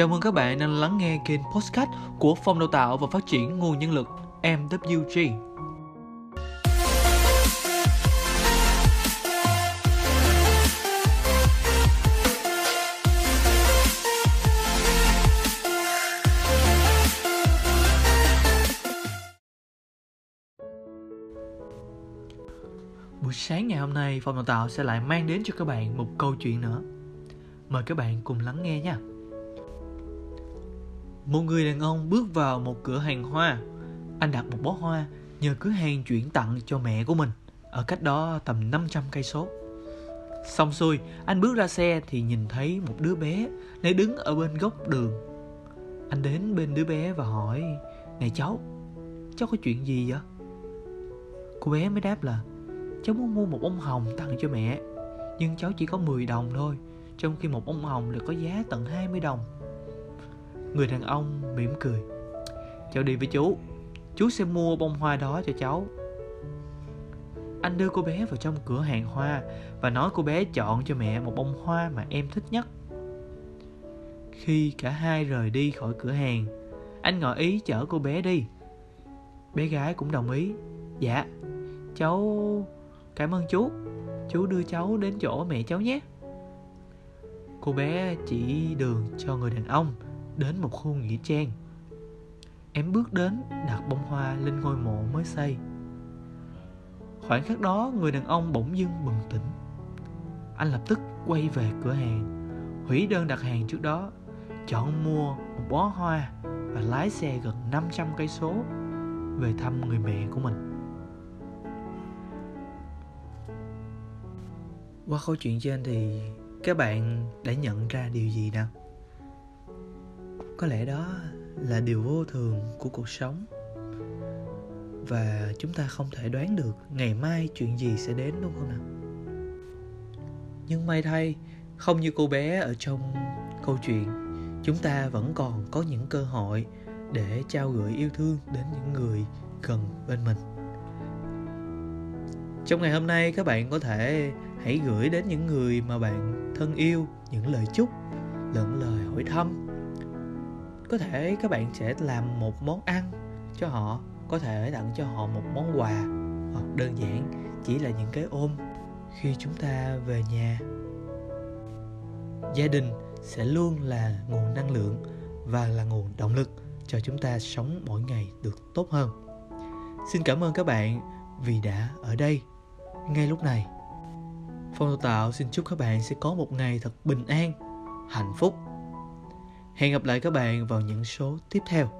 Chào mừng các bạn đang lắng nghe kênh podcast của Phòng Đào tạo và Phát triển Nguồn Nhân lực MWG. Buổi sáng ngày hôm nay, Phòng Đào tạo sẽ lại mang đến cho các bạn một câu chuyện nữa. Mời các bạn cùng lắng nghe nha. Một người đàn ông bước vào một cửa hàng hoa. Anh đặt một bó hoa nhờ cửa hàng chuyển tặng cho mẹ của mình ở cách đó tầm 500 cây số. Xong xuôi, anh bước ra xe thì nhìn thấy một đứa bé đang đứng ở bên góc đường. Anh đến bên đứa bé và hỏi: "Này cháu, cháu có chuyện gì vậy?" Cô bé mới đáp là: "Cháu muốn mua một bông hồng tặng cho mẹ, nhưng cháu chỉ có 10 đồng thôi." trong khi một bông hồng lại có giá tận 20 đồng. Người đàn ông mỉm cười. Cháu đi với chú, chú sẽ mua bông hoa đó cho cháu. Anh đưa cô bé vào trong cửa hàng hoa và nói cô bé chọn cho mẹ một bông hoa mà em thích nhất. Khi cả hai rời đi khỏi cửa hàng, anh ngỏ ý chở cô bé đi. Bé gái cũng đồng ý. Dạ, cháu cảm ơn chú. Chú đưa cháu đến chỗ mẹ cháu nhé. Cô bé chỉ đường cho người đàn ông đến một khu nghĩa trang. Em bước đến đặt bông hoa lên ngôi mộ mới xây. Khoảnh khắc đó người đàn ông bỗng dưng bừng tỉnh. Anh lập tức quay về cửa hàng, hủy đơn đặt hàng trước đó, chọn mua một bó hoa và lái xe gần 500 cây số về thăm người mẹ của mình. Qua câu chuyện trên thì các bạn đã nhận ra điều gì nào có lẽ đó là điều vô thường của cuộc sống. Và chúng ta không thể đoán được ngày mai chuyện gì sẽ đến, đúng không nào? Nhưng may thay, không như cô bé ở trong câu chuyện, chúng ta vẫn còn có những cơ hội để trao gửi yêu thương đến những người gần bên mình. Trong ngày hôm nay, các bạn có thể hãy gửi đến những người mà bạn thân yêu, những lời chúc, lẫn lời hỏi thăm có thể các bạn sẽ làm một món ăn cho họ có thể tặng cho họ một món quà hoặc đơn giản chỉ là những cái ôm khi chúng ta về nhà. Gia đình sẽ luôn là nguồn năng lượng và là nguồn động lực cho chúng ta sống mỗi ngày được tốt hơn. Xin cảm ơn các bạn vì đã ở đây ngay lúc này. Phong Đào Tạo xin chúc các bạn sẽ có một ngày thật bình an, hạnh phúc. Hẹn gặp lại các bạn vào những số tiếp theo.